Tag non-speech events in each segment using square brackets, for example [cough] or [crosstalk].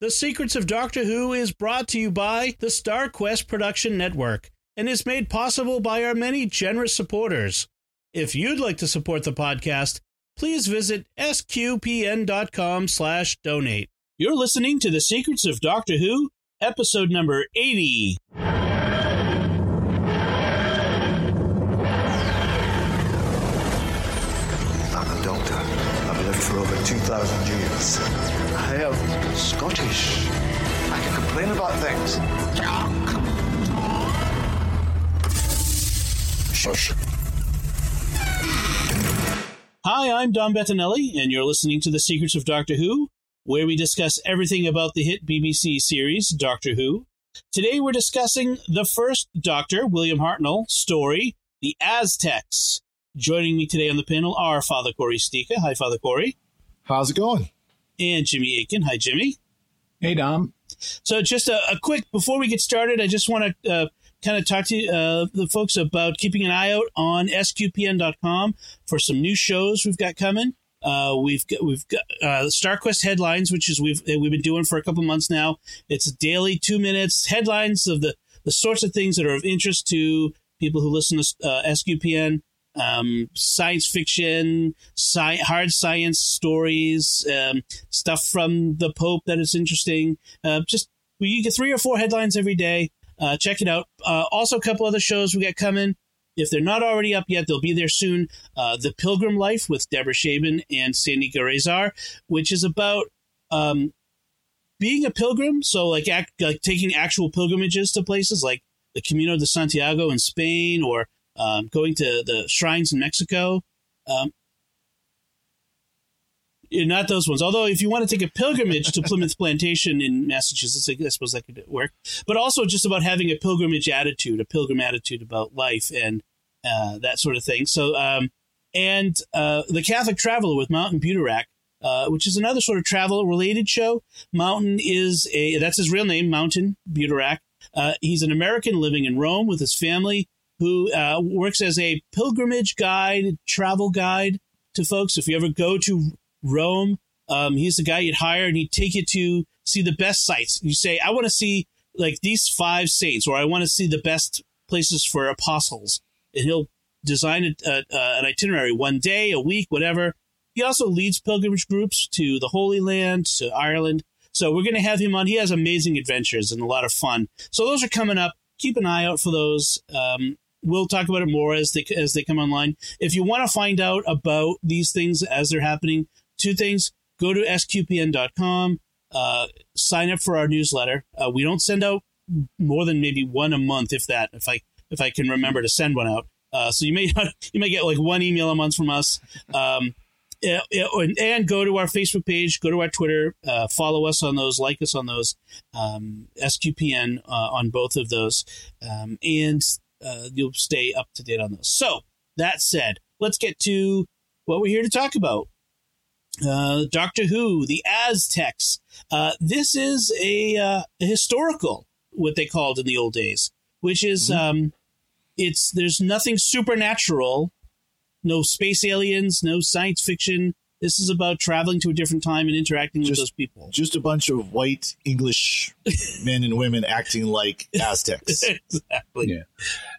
The Secrets of Doctor Who is brought to you by the StarQuest Production Network and is made possible by our many generous supporters. If you'd like to support the podcast, please visit sqpn.com slash donate. You're listening to The Secrets of Doctor Who, episode number 80. For over 2,000 years. I am Scottish. I can complain about things. Shush. Hi, I'm Dom Bettinelli, and you're listening to The Secrets of Doctor Who, where we discuss everything about the hit BBC series Doctor Who. Today we're discussing the first Doctor, William Hartnell, story, The Aztecs. Joining me today on the panel are Father Cory Sticha. Hi, Father Cory. How's it going? And Jimmy Akin. Hi, Jimmy. Hey, Dom. So, just a, a quick, before we get started, I just want to uh, kind of talk to uh, the folks about keeping an eye out on sqpn.com for some new shows we've got coming. Uh, we've got, we've got uh, StarQuest headlines, which is we've we've been doing for a couple months now. It's daily two minutes headlines of the the sorts of things that are of interest to people who listen to uh, SQPN. Um, science fiction, sci- hard science stories, um, stuff from the Pope that is interesting. Uh, just we get three or four headlines every day. Uh, check it out. Uh, also, a couple other shows we got coming. If they're not already up yet, they'll be there soon. Uh, the Pilgrim Life with Deborah Shaban and Sandy Garazar, which is about um, being a pilgrim. So, like, act, like taking actual pilgrimages to places like the Camino de Santiago in Spain or um, going to the shrines in Mexico. Um, not those ones. Although, if you want to take a pilgrimage to Plymouth Plantation in Massachusetts, I suppose that could work. But also just about having a pilgrimage attitude, a pilgrim attitude about life and uh, that sort of thing. So, um, and uh, the Catholic Traveler with Mountain Butorac, uh, which is another sort of travel related show. Mountain is a that's his real name, Mountain Butorac. Uh, he's an American living in Rome with his family who uh, works as a pilgrimage guide, travel guide to folks. If you ever go to Rome. Um, he's the guy you'd hire, and he'd take you to see the best sites. You say, "I want to see like these five saints," or "I want to see the best places for apostles," and he'll design a, a, an itinerary one day, a week, whatever. He also leads pilgrimage groups to the Holy Land, to Ireland. So we're going to have him on. He has amazing adventures and a lot of fun. So those are coming up. Keep an eye out for those. Um, we'll talk about it more as they as they come online. If you want to find out about these things as they're happening, two things go to sqpn.com uh, sign up for our newsletter. Uh, we don't send out more than maybe one a month if that if i if i can remember to send one out. Uh, so you may [laughs] you may get like one email a month from us. Um, and, and, go to our facebook page go to our twitter uh, follow us on those like us on those um, sqpn uh, on both of those. Um, and uh, you'll stay up to date on those so that said let's get to what we're here to talk about uh, Doctor Who, the Aztecs. Uh, this is a, uh, a, historical, what they called in the old days, which is mm-hmm. um, it's there's nothing supernatural, no space aliens, no science fiction. This is about traveling to a different time and interacting just, with those people. Just a bunch of white English [laughs] men and women acting like Aztecs. [laughs] exactly. Yeah.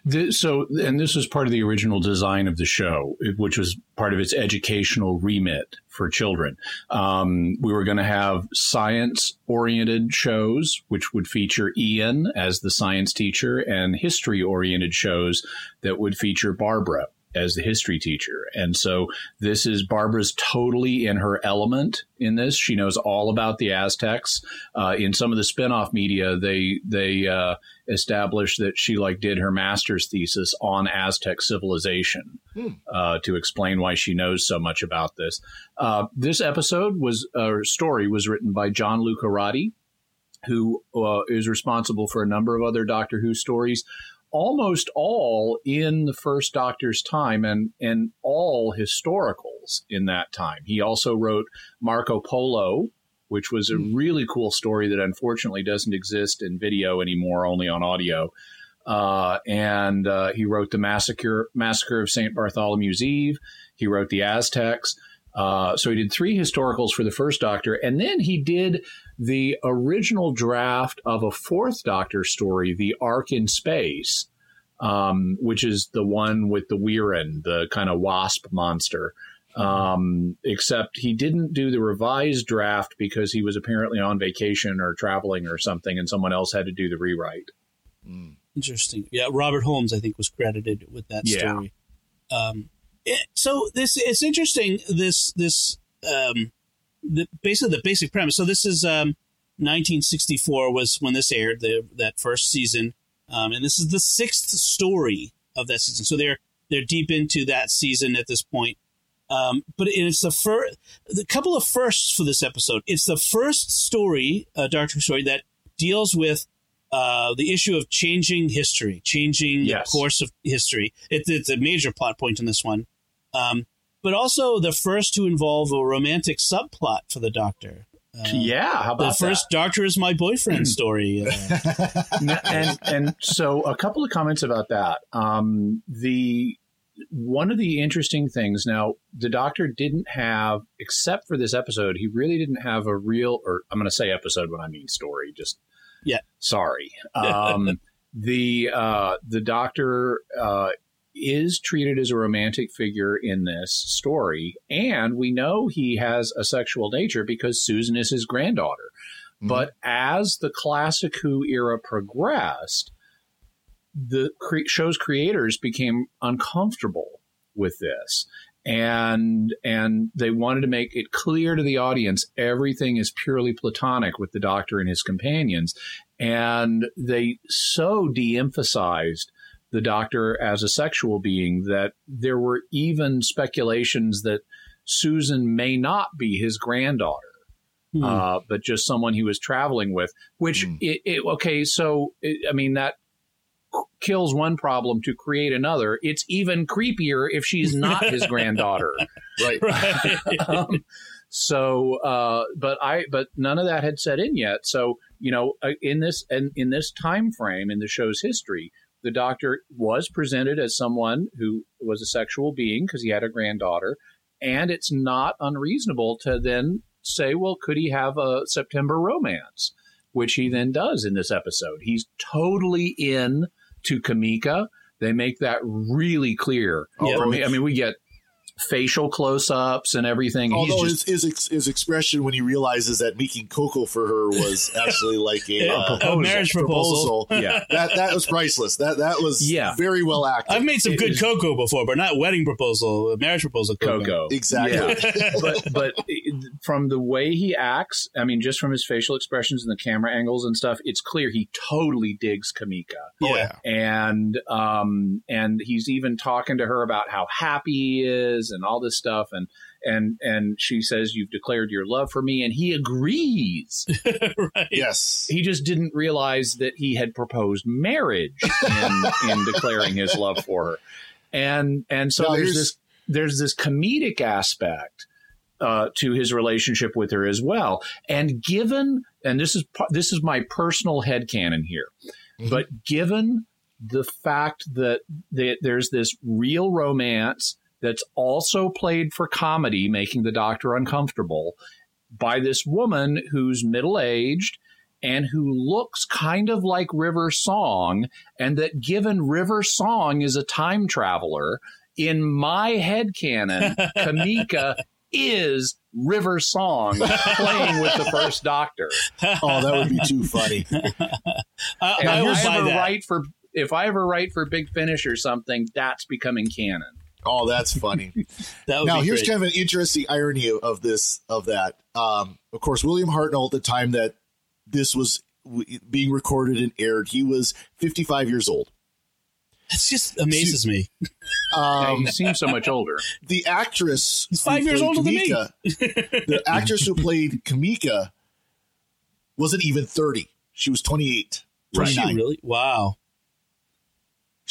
The, so, and this was part of the original design of the show, which was part of its educational remit for children. Um, we were going to have science oriented shows, which would feature Ian as the science teacher, and history oriented shows that would feature Barbara as the history teacher. And so this is Barbara's totally in her element in this. She knows all about the Aztecs. Uh, in some of the spinoff media, they they uh, established that she like did her master's thesis on Aztec civilization hmm. uh, to explain why she knows so much about this. Uh, this episode was a story was written by John Lucarotti. Who uh, is responsible for a number of other Doctor Who stories almost all in the first Doctor's time and, and all historicals in that time. He also wrote Marco Polo, which was a hmm. really cool story that unfortunately doesn't exist in video anymore, only on audio. Uh, and uh, he wrote the massacre massacre of Saint Bartholomew's Eve. He wrote the Aztecs. Uh, so he did three historicals for the first Doctor, and then he did the original draft of a fourth Doctor story, The Ark in Space, um, which is the one with the Wirrn, the kind of wasp monster. Um, except he didn't do the revised draft because he was apparently on vacation or traveling or something, and someone else had to do the rewrite. Interesting. Yeah, Robert Holmes, I think, was credited with that Yeah. story. Um, it- so this it's interesting. This this um, the basically the basic premise. So this is um, 1964 was when this aired the that first season, um, and this is the sixth story of that season. So they're they're deep into that season at this point. Um, but it's the first, the couple of firsts for this episode. It's the first story, uh, Doctor Who story that deals with uh, the issue of changing history, changing Yes. the course of history. It, it's a major plot point in this one, um, but also the first to involve a romantic subplot for the Doctor. Uh, yeah, how about the about first Doctor is my boyfriend [clears throat] story. Uh, [laughs] and and so a couple of comments about that. Um, the one of the interesting things now, the Doctor didn't have, except for this episode, he really didn't have a real, or I'm going to say episode when I mean story. Just Yeah. sorry. [laughs] Um, the uh, the Doctor uh, is treated as a romantic figure in this story, and we know he has a sexual nature because Susan is his granddaughter. Mm-hmm. But as the classic Who era progressed, the cre- show's creators became uncomfortable with this. And and they wanted to make it clear to the audience everything is purely platonic with the doctor and his companions. And they so de emphasized the doctor as a sexual being that there were even speculations that Susan may not be his granddaughter hmm. uh, but just someone he was traveling with. Which, Mm. it, it, okay, so it, I mean that kills one problem to create another. It's even creepier if she's not his granddaughter. [laughs] Right. right. [laughs] um, so, uh, but I, but none of that had set in yet. So, you know, uh, in this and in this time frame in the show's history, the doctor was presented as someone who was a sexual being because he had a granddaughter, and it's not unreasonable to then say, well, could he have a September romance, which he then does in this episode. He's totally in to Cameca. They make that really clear. Yeah. I mean, we get facial close-ups and everything. Although He's just his, his his expression when he realizes that making cocoa for her was [laughs] actually like a, A uh, proposal. marriage proposal. [laughs] yeah. that that was priceless. That that was Yeah. very well acted. I've made some It good is- cocoa before, but not wedding proposal, marriage proposal cocoa. Coco. [laughs] exactly. Yeah. but but from the way he acts, I mean, just from his facial expressions and the camera angles and stuff, it's clear he totally digs Cameca. Oh, Yeah. and um and he's even talking to her about how happy he is and all this stuff and and and she says you've declared your love for me and he agrees [laughs] right. Yes. he just didn't realize that he had proposed marriage in [laughs] in declaring his love for her and and so Now, there's here's- this there's this comedic aspect uh, to his relationship with her as well and given and this is this is my personal headcanon here Mhm. but given the fact that that there's this real romance that's also played for comedy making the doctor uncomfortable by this woman who's middle aged and who looks kind of like River Song, and that given River Song is a time traveler, in my head canon, [laughs] Cameca is River Song playing with the first Doctor. [laughs] Oh, that would be too funny. [laughs] I, And I will I buy ever that. write for if I ever write for Big Finish or something, that's becoming canon. Oh, that's funny. That would now be here's great. kind of an interesting irony of, of this of that um, of course william hartnell at the time that this was w- being recorded and aired he was 55 years old It just amazes me. Yeah, um, you seem so much older. the actress He's five years played older than me. The [laughs] actress who played Cameca wasn't even 30 she was 28 Was she really? Wow.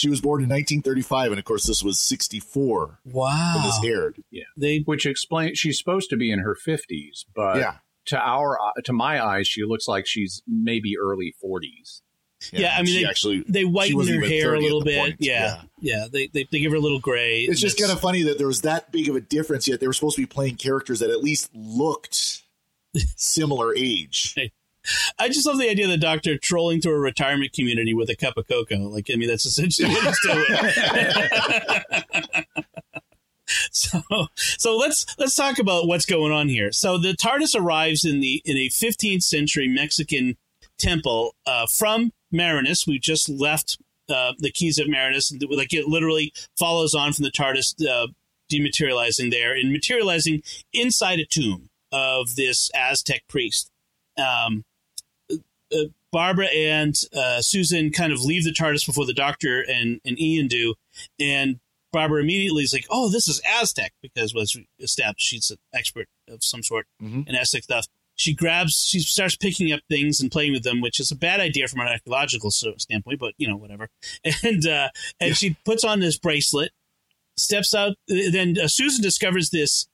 She was born in 1935 and of course this was 64 Wow, when Wow. this aired They Which explains she's supposed to be in her fifties, but yeah to our to my eyes, she looks like she's maybe early forties. Yeah, I mean, they- actually They whiten wasn't her hair a little bit. point. Yeah, yeah. They, they they give her a little gray. It's just kind of funny that there was that big of a difference, yet they were supposed to be playing characters that at least looked [laughs] similar age. I just love the idea of the doctor trolling through a retirement community with a cup of cocoa. Like, I mean, that's essentially what he's doing. [laughs] so, so let's let's talk about what's going on here. So the TARDIS arrives in the in a 15th century Mexican temple uh, from Marinus. We just left uh, the keys of Marinus, and like it literally follows on from the TARDIS uh, dematerializing there and materializing inside a tomb of this Aztec priest. Um, uh, Barbara and uh, Susan kind of leave the TARDIS before the Doctor and, and Ian do, and Barbara immediately is like, "Oh, this is Aztec," because was established she's an expert of some sort Mhm. in Aztec stuff. She grabs, she starts picking up things and playing with them, which is a bad idea from an archaeological standpoint, but you know, whatever. [laughs] And uh, and she puts on this bracelet, steps out. Then uh, Susan discovers this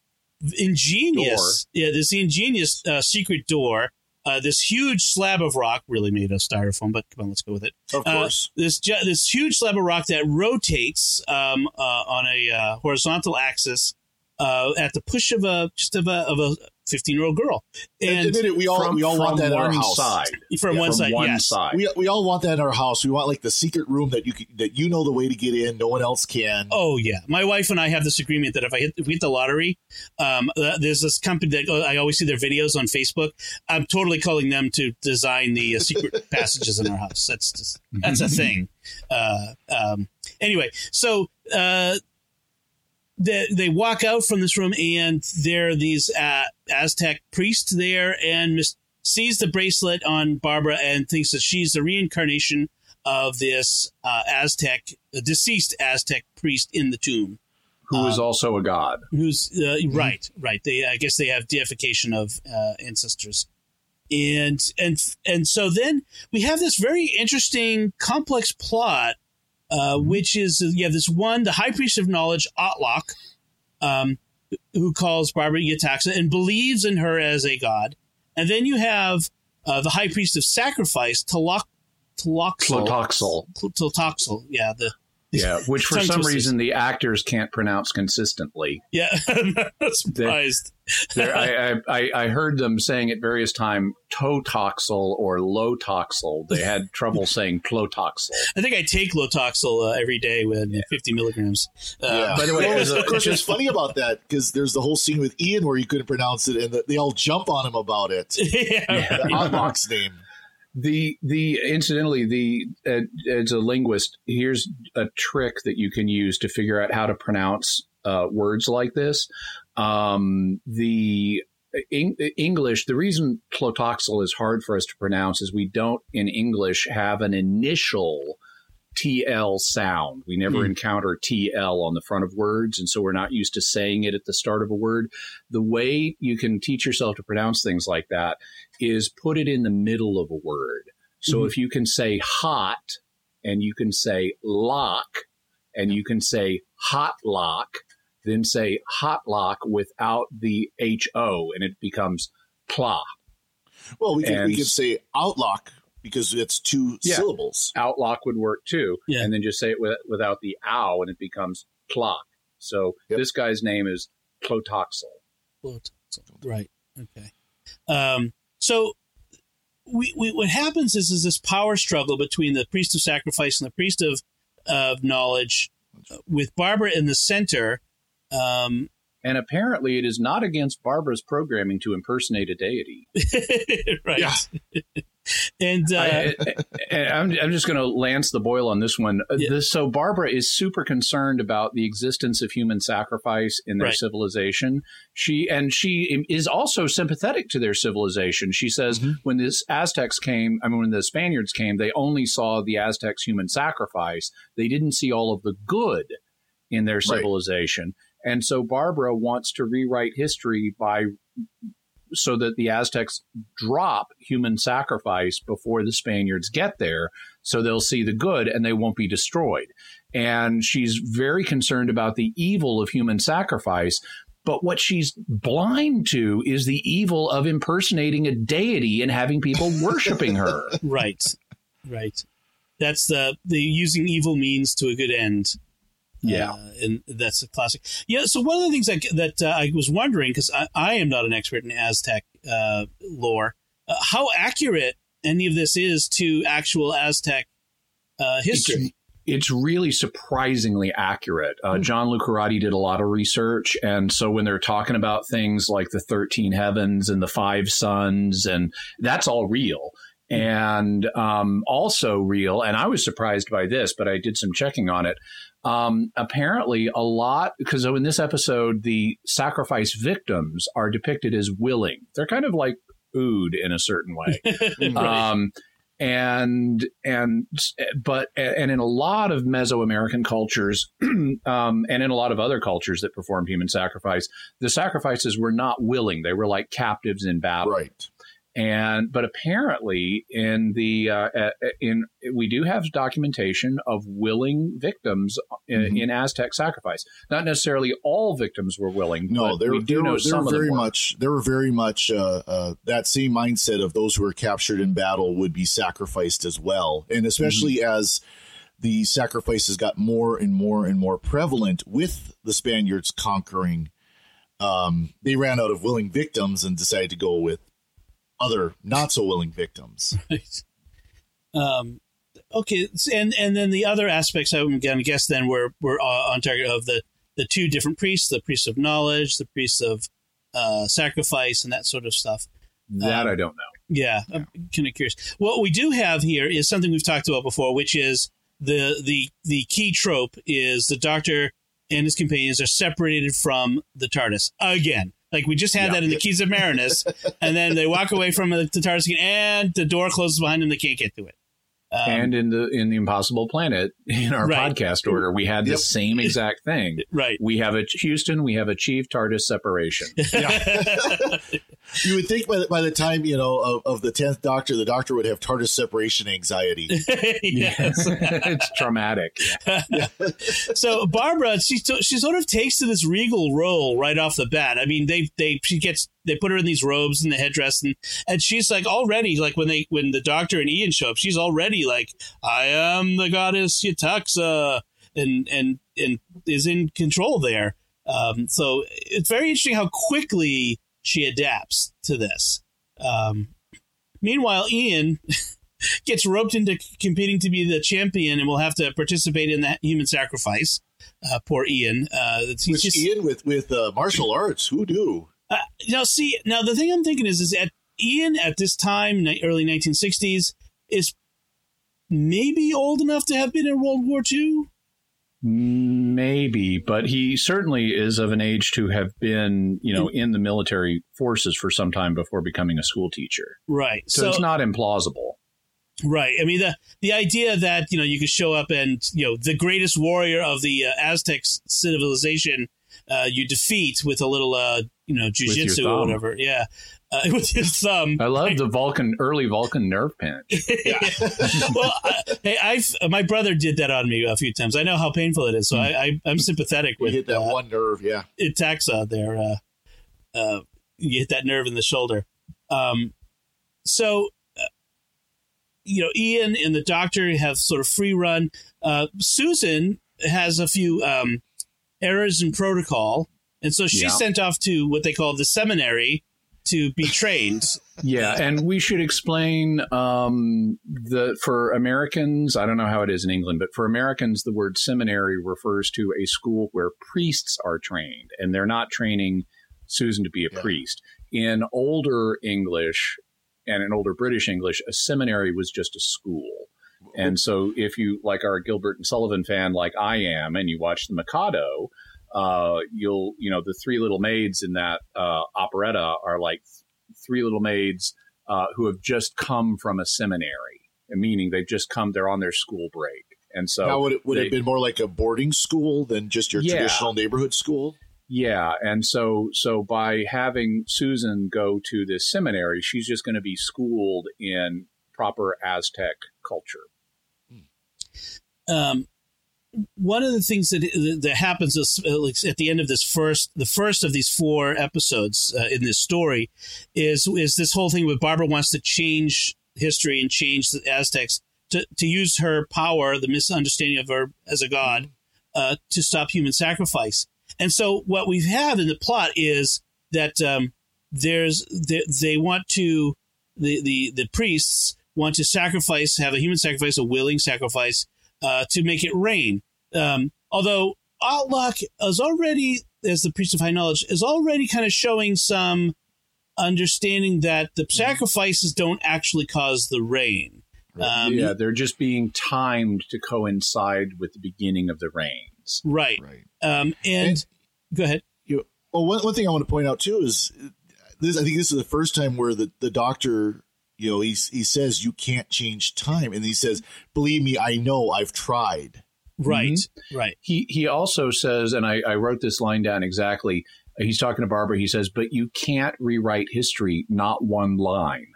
ingenious, yeah, this ingenious uh, secret door. Uh, this huge slab of rock, really made of styrofoam, but come on, let's go with it. Of Uh, course. this this huge slab of rock that rotates um, uh, on a uh, horizontal axis uh, at the push of a just of a of a fifteen year old girl, and Admit it, we all from, we all want that in our house. side. from yeah, one from side, one yes, side. We, we all want that in our house. We want like the secret room that you can, that you know the way to get in, no one else can. Oh yeah, my wife and I have this agreement that if I hit, if we hit the lottery, um, uh, there's this company that uh, I always see their videos on Facebook. I'm totally calling them to design the uh, secret [laughs] passages in our house. That's just, that's a thing. [laughs] Uh, um, anyway, so uh, they they walk out from this room and there are these uh, Aztec priests there and mis- sees the bracelet on Barbara and thinks that she's the reincarnation of this uh, Aztec, deceased Aztec priest in the tomb. Who is also a god. Who's uh, right, right? They, I guess, they have deification of uh, ancestors, and and and so then we have this very interesting, complex plot, uh, which is you have this one, the High Priest of Knowledge, Autloc, um, who calls Barbara Yetaxa and believes in her as a god, and then you have uh, the High Priest of Sacrifice, Tlaloc, Tloxel, Tlotoxl. Tlotoxl, yeah, the Yeah, [laughs] which for some twisters. reason the actors can't pronounce consistently. yeah, [laughs] I'm not surprised. There, I, I, I- I heard them saying at various times totoxel or lotoxel. They had trouble [laughs] saying clotoxel. I think I take Lotoxel uh, every day with 50 milligrams. Uh, Yeah. by the way, Well, as a- of course, what's just- funny about that because there's the whole scene with Ian where he couldn't pronounce it, and the, they all jump on him about it. yeah, The Autloc's name. The the incidentally the uh, as a linguist, here's a trick that you can use to figure out how to pronounce uh, words like this. Um, the Eng- English, the reason clotoxel is hard for us to pronounce is we don't in English have an initial TL sound. We never Hmm. encounter TL on the front of words, and so we're not used to saying it at the start of a word. The way you can teach yourself to pronounce things like that is put it in the middle of a word. So Mhm. if you can say hot and you can say lock and you can say hot lock, then say hot lock without the HO and it becomes pla. Well, we can, we can say Outlock because it's two Yeah. syllables. Outlock would work too. Yeah. And then just say it with, without the ow and it becomes clock. So Yep. this guy's name is Clotoxel. Lotoxel. Right. Okay. Um, so we, we, what happens is, is this power struggle between the priest of sacrifice and the priest of, of knowledge with Barbara in the center. Um, And apparently it is not against Barbara's programming to impersonate a deity. [laughs] right. Yeah. [laughs] [laughs] and, uh, I, am I'm just going to lance the boil on this one. Uh, Yeah. This, so Barbara is super concerned about the existence of human sacrifice in their Right. civilization. She and she is also sympathetic to their civilization. She says Mhm. when the Aztecs came, I mean when the Spaniards came, they only saw the Aztecs human sacrifice. They didn't see all of the good in their Right. civilization. And so Barbara wants to rewrite history by so that the Aztecs drop human sacrifice before the Spaniards get there, so they'll see the good and they won't be destroyed. And she's very concerned about the evil of human sacrifice. But what she's blind to is the evil of impersonating a deity and having people [laughs] worshiping her. right. Right. that's the the using evil means to a good end. Yeah. Uh, and that's a classic. Yeah. So one of the things that that uh, I was wondering because I, I am not an expert in Aztec uh, lore, uh, how accurate any of this is to actual Aztec uh, history. It's, it's really surprisingly accurate. Uh, John Lucarotti did a lot of research, and so when they're talking about things like the thirteen heavens and the five suns, and that's all real and um, also real. And I was surprised by this, but I did some checking on it. Um, apparently, a lot because in this episode, the sacrifice victims are depicted as willing. They're kind of like Ood in a certain way. [laughs] um, and and but and in a lot of Mesoamerican cultures, [clears throat] um, and in a lot of other cultures that perform human sacrifice, the sacrifices were not willing; they were like captives in battle. Right. And but apparently, in the uh, in we do have documentation of willing victims in, Mhm. in Aztec sacrifice. Not necessarily all victims were willing. No, they we they know some were very much they were very much uh, uh, that same mindset of those who were captured in battle would be sacrificed as well, and especially Mm-hmm. as the sacrifices got more and more and more prevalent with the Spaniards conquering. Um, they ran out of willing victims and decided to go with other not so willing victims. [laughs] Right. Um, okay, and and then the other aspects I'm going to guess then were were uh, on target of the the two different priests, the priests of knowledge, the priests of uh, sacrifice, and that sort of stuff. That Um, I don't know. Yeah, I'm kind of curious. What we do have here is something we've talked about before, which is the the the key trope is the Doctor and his companions are separated from the TARDIS again. Like we just had Yeah. that in the Keys of Marinus, and then they walk away from the, again, and the door closes behind them. They can't get to it. Um, and in the in the Impossible Planet in our Right. podcast order, we had the Yep. same exact thing. [laughs] right. We have a Houston, we have achieved TARDIS separation. [laughs] [laughs] You would think by the, by the time you know of, of the tenth Doctor, the Doctor would have TARDIS separation anxiety. yes. it's traumatic. so Barbara, she she sort of takes to this regal role right off the bat. I mean, they they she gets they put her in these robes and the headdress, and and she's like already like when they when the Doctor and Ian show up, she's already like I am the goddess Yetaxa, and and and is in control there. Um, so it's very interesting how quickly she adapts to this. Um, meanwhile, Ian [laughs] gets roped into competing to be the champion and will have to participate in that human sacrifice. Uh, poor Ian. Uh, Which just, Ian with with uh, martial arts, who do? Uh, now, see, now the thing I'm thinking is, is at Ian at this time, early 1960s, is maybe old enough to have been in World War II. Maybe, but he certainly is of an age to have been, you know, in the military forces for some time before becoming a school teacher. Right. So, it's not implausible. Right. I mean, the the idea that you know you could show up and you know the greatest warrior of the uh, Aztec civilization uh, you defeat with a little uh, you know your jujitsu or whatever. Yeah, uh, [laughs] with your thumb. I love [laughs] the Vulcan early Vulcan nerve pinch. [laughs] well, I, hey, I've my brother did that on me a few times. I know how painful it is, so I, I I'm sympathetic We with hit that uh, one nerve, yeah. Itaxa there. Uh, uh, you hit that nerve in the shoulder. Um, so, uh, you know, Ian and the doctor have sort of free run. Uh, Susan has a few um, errors in protocol, and so she's Yeah. sent off to what they call the seminary to be [laughs] trained. Yeah, and we should explain um, the for Americans. I don't know how it is in England, but for Americans, the word seminary refers to a school where priests are trained, and they're not training Susan to be a Yeah. priest. In older English and in older British English, a seminary was just a school. And so, if you like are a Gilbert and Sullivan fan, like I am, and you watch the Mikado, uh, you'll you know the three little maids in that uh, operetta are like three little maids uh, who have just come from a seminary, meaning they've just come, they're on their school break. And so, now, would it would it they- have been more like a boarding school than just your Yeah. traditional neighborhood school? yeah. And so, so by having Susan go to this seminary, she's just going to be schooled in proper Aztec culture. um, one of the things that that happens is, at the end of this first, the first of these four episodes uh, in this story, is is this whole thing where Barbara wants to change history and change the Aztecs to, to use her power, the misunderstanding of her as a god, uh, to stop human sacrifice. And so what we have in the plot is that um, there's they, they want to the, the the priests want to sacrifice, have a human sacrifice, a willing sacrifice, uh, to make it rain. Um, although Autloc is already, as the priest of high knowledge, is already kind of showing some understanding that the sacrifices don't actually cause the rain. Um, yeah, they're just being timed to coincide with the beginning of the rains. Right. Right. Um, and, And- go ahead. You, well, one, one thing I want to point out too is this. I think this is the first time where the, the doctor, you know, he he says you can't change time, and he says, "Believe me, I know. I've tried." Right. Right. He he also says, and I, I wrote this line down exactly. He's talking to Barbara. He says, "But you can't rewrite history, not one line."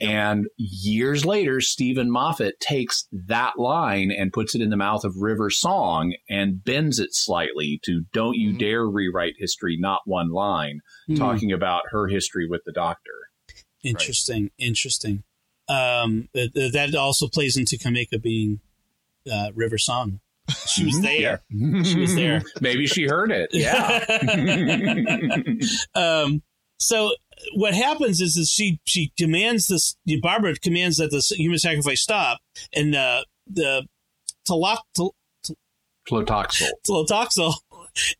And years later, Steven Moffat takes that line and puts it in the mouth of River Song and bends it slightly to "Don't you Mhm. dare rewrite history, not one line," Hmm. talking about her history with the Doctor. Interesting. Interesting. Um, th- th- that also plays into Cameca being uh, River Song. [laughs] She was there. She was there. Maybe she heard it. [laughs] Yeah. [laughs] um, so what happens is that she she demands this. Barbara commands that the human sacrifice stop, and uh, the Flotoxel. Tlotoxl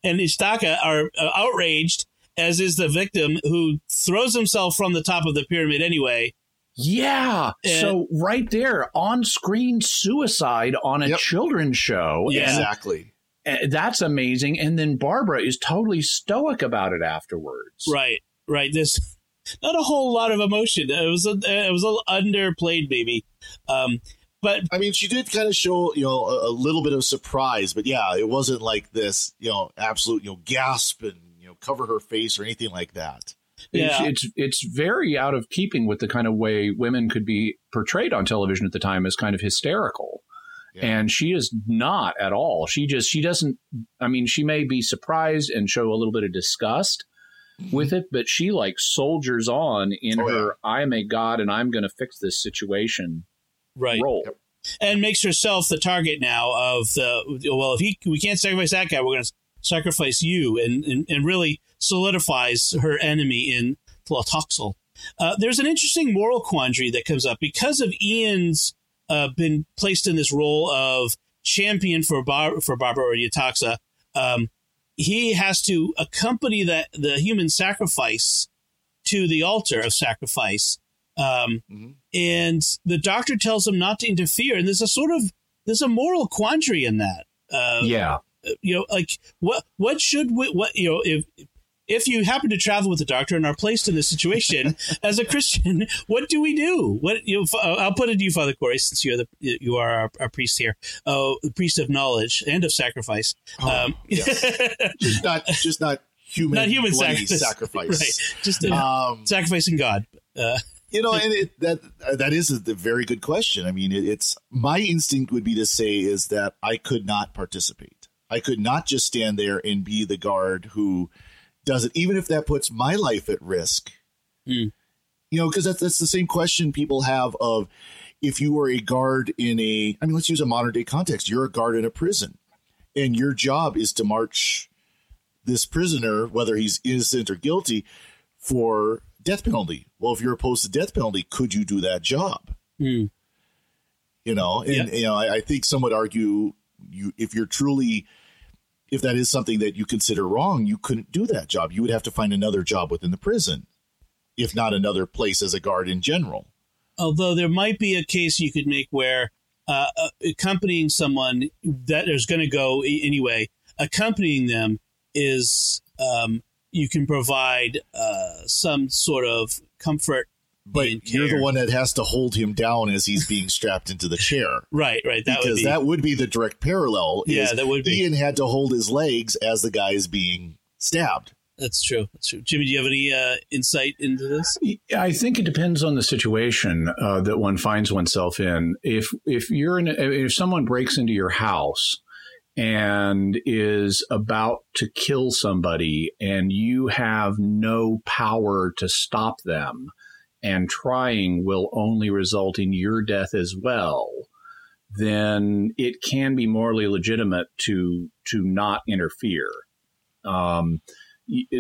and Ishtaka are uh, outraged, as is the victim who throws himself from the top of the pyramid anyway. Yeah. And- so right there, on screen suicide on a Yep. children's show. Yeah. Exactly. and that's amazing. And then Barbara is totally stoic about it afterwards. Right, right. This [laughs] not a whole lot of emotion. It was a, it was a underplayed, maybe. Um, but I mean, she did kind of show, you know, a, a little bit of surprise, but yeah, it wasn't like this, you know, absolute, you know, gasp and you know, cover her face or anything like that. Yeah. It's, it's it's very out of keeping with the kind of way women could be portrayed on television at the time as kind of hysterical. Yeah. And she is not at all. She just she doesn't I mean, she may be surprised and show a little bit of disgust mm-hmm. with it, but she like soldiers on in Oh, her I'm a god and I'm gonna fix this situation right, role. Yep. and makes herself the target now of the well. If he we can't sacrifice that guy, we're going to sacrifice you, and, and and really solidifies her enemy in Tlotoxl. Uh, there's an interesting moral quandary that comes up because of Ian's uh, been placed in this role of champion for Bar- for Barbara or Yetaxa. Um, he has to accompany that the human sacrifice to the altar of sacrifice. Um, Mhm. and the doctor tells him not to interfere. And there's a sort of there's a moral quandary in that. Uh, Yeah. you know, like what what should we, what you know if if you happen to travel with a doctor and are placed in this situation [laughs] as a Christian, what do we do? What you know, uh, I'll put it to you, Father Cory, since you're the you are our, our priest here, oh, the priest of knowledge and of sacrifice. Oh, um, [laughs] Just not, just not human, not human sacrifice, [laughs] sacrifice. right? Just uh, Um, sacrificing God. Uh, you know, and it, that that is a, very good question. I mean, it, it's my instinct would be to say is that I could not participate. I could not just stand there and be the guard who does it, even if that puts my life at risk. Hmm. You know, because that's that's the same question people have of if you were a guard in a. I mean, let's use a modern day context. You're a guard in a prison, and your job is to march this prisoner, whether he's innocent or guilty, for death penalty. Well, if you're opposed to death penalty, could you do that job? hmm. You know, and you know, I, I think some would argue you if you're truly if that is something that you consider wrong, you couldn't do that job. You would have to find another job within the prison, if not another place as a guard in general. although there might be a case you could make where uh, accompanying someone that is going to go anyway, accompanying them is um, you can provide uh, some sort of comfort. But and you're the one that has to hold him down as he's being strapped into the chair. [laughs] right? Right. That would because be that would be the direct parallel. Yeah, is that would be. Ian had to hold his legs as the guy is being stabbed. that's true. That's true. Jimmy, do you have any uh, insight into this? I think it depends on the situation uh, that one finds oneself in. If if you're in, a, if someone breaks into your house and is about to kill somebody, and you have no power to stop them, and trying will only result in your death as well. then it can be morally legitimate to to not interfere. Um,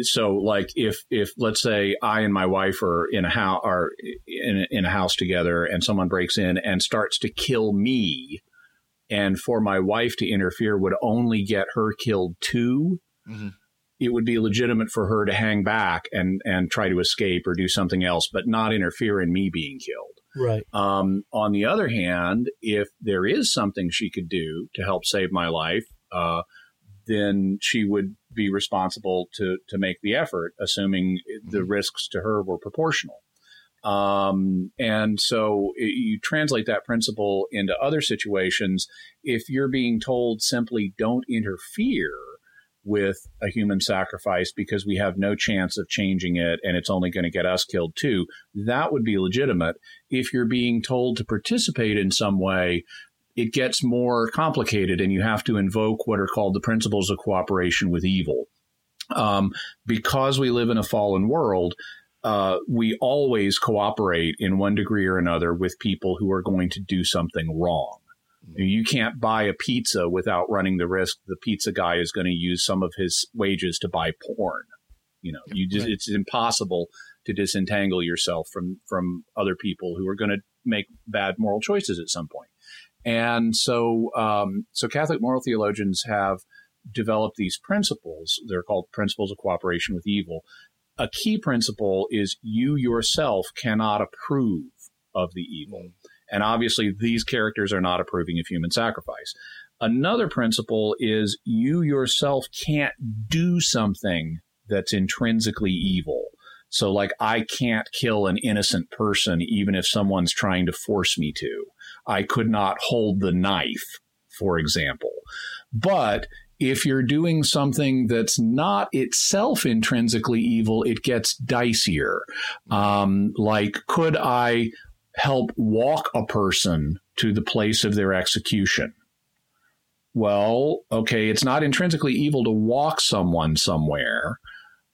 so like if if let's say I and my wife are in a house are in, in a house together and someone breaks in and starts to kill me and for my wife to interfere would only get her killed too mm-hmm. It would be legitimate for her to hang back and and try to escape or do something else but not interfere in me being killed right um, on the other hand if there is something she could do to help save my life uh, then she would be responsible to to make the effort, assuming the mm-hmm. risks to her were proportional. Um, and so it, you translate that principle into other situations. If you're being told simply don't interfere with a human sacrifice because we have no chance of changing it and it's only going to get us killed too, that would be legitimate. If you're being told to participate in some way, it gets more complicated and you have to invoke what are called the principles of cooperation with evil. Um, because we live in a fallen world, uh, we always cooperate in one degree or another with people who are going to do something wrong. You can't buy a pizza without running the risk the pizza guy is going to use some of his wages to buy porn. You know, you just, right. it's impossible to disentangle yourself from from other people who are going to make bad moral choices at some point. And so, um, so Catholic moral theologians have developed these principles. They're called principles of cooperation with evil. A key principle is you yourself cannot approve of the evil. And obviously, these characters are not approving of human sacrifice. Another principle is you yourself can't do something that's intrinsically evil. So, like, I can't kill an innocent person even if someone's trying to force me to. I could not hold the knife, for example. But if you're doing something that's not itself intrinsically evil, it gets dicier. Um, like, could I help walk a person to the place of their execution? Well, okay, it's not intrinsically evil to walk someone somewhere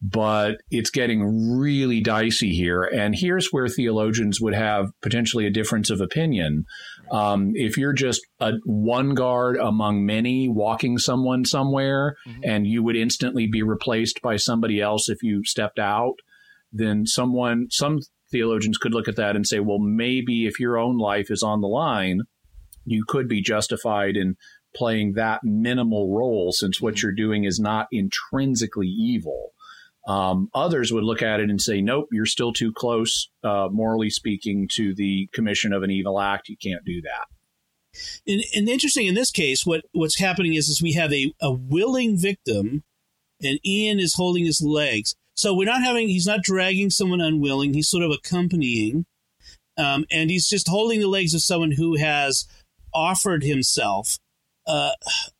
but it's getting really dicey here. And here's where theologians would have potentially a difference of opinion. Um, if you're just a one guard among many walking someone somewhere, mm-hmm. and you would instantly be replaced by somebody else if you stepped out, then someone, some theologians could look at that and say, well, maybe if your own life is on the line, you could be justified in playing that minimal role since what mm-hmm. you're doing is not intrinsically evil. Um, others would look at it and say, nope, you're still too close, uh, morally speaking, to the commission of an evil act. You can't do that. And, and interesting in this case, what, what's happening is, is we have a, a willing victim, and Ian is holding his legs. So we're not having, he's not dragging someone unwilling, he's sort of accompanying. Um, and he's just holding the legs of someone who has offered himself uh,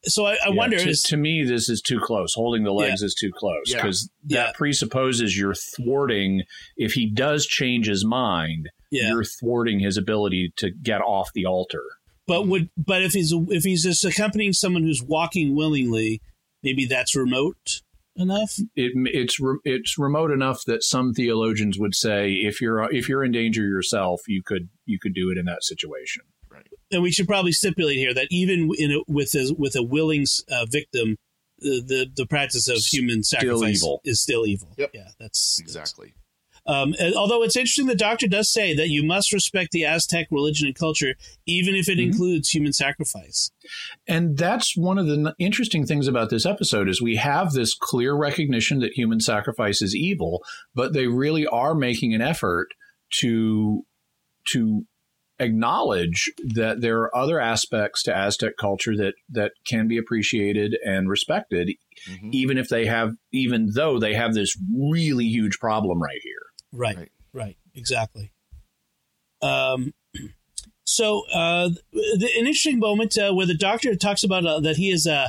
so I, I yeah, wonder. To, is, to, me, this is too close. Holding the legs yeah. is too close because yeah. that presupposes you're thwarting. If he does change his mind, you're thwarting his ability to get off the altar. But would but if he's if he's just accompanying someone who's walking willingly, maybe that's remote enough. It, it's re, it's remote enough that some theologians would say if you're if you're in danger yourself, you could you could do it in that situation Right. and we should probably stipulate here that even in a, with a, with a willing uh, victim, the, the, the practice of human sacrifice still is still evil. Yep. Yeah, that's exactly. That's, um, although it's interesting, the doctor does say that you must respect the Aztec religion and culture, even if it mm-hmm. includes human sacrifice. And that's one of the interesting things about this episode is we have this clear recognition that human sacrifice is evil, but they really are making an effort to to acknowledge that there are other aspects to Aztec culture that that can be appreciated and respected, mm-hmm. even if they have, even though they have this really huge problem right here. Right, right, right exactly. Um, [clears throat] so uh, the, an interesting moment uh, where the doctor talks about uh, that he is uh,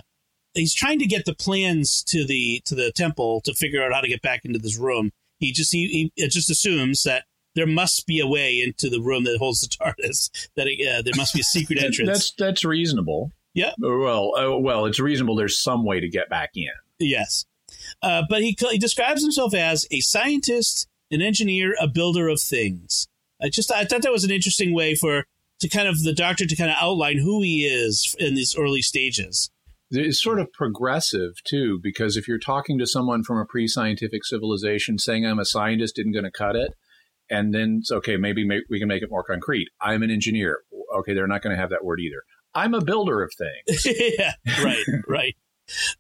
he's trying to get the plans to the to the temple to figure out how to get back into this room. He just he, he just assumes that there must be a way into the room that holds the [laughs] TARDIS. That uh, there must be a secret [laughs] entrance. that's that's reasonable. Yeah. Well, uh, well, it's reasonable. There's some way to get back in. Yes, uh, but he he describes himself as a scientist, an engineer, a builder of things. I just I thought that was an interesting way for to kind of the doctor to kind of outline who he is in these early stages. It's sort of progressive too, because if you're talking to someone from a pre-scientific civilization, saying I'm a scientist isn't going to cut it, and then it's okay, maybe we can make it more concrete. I'm an engineer. Okay, they're not going to have that word either. I'm a builder of things. [laughs] yeah, right, right.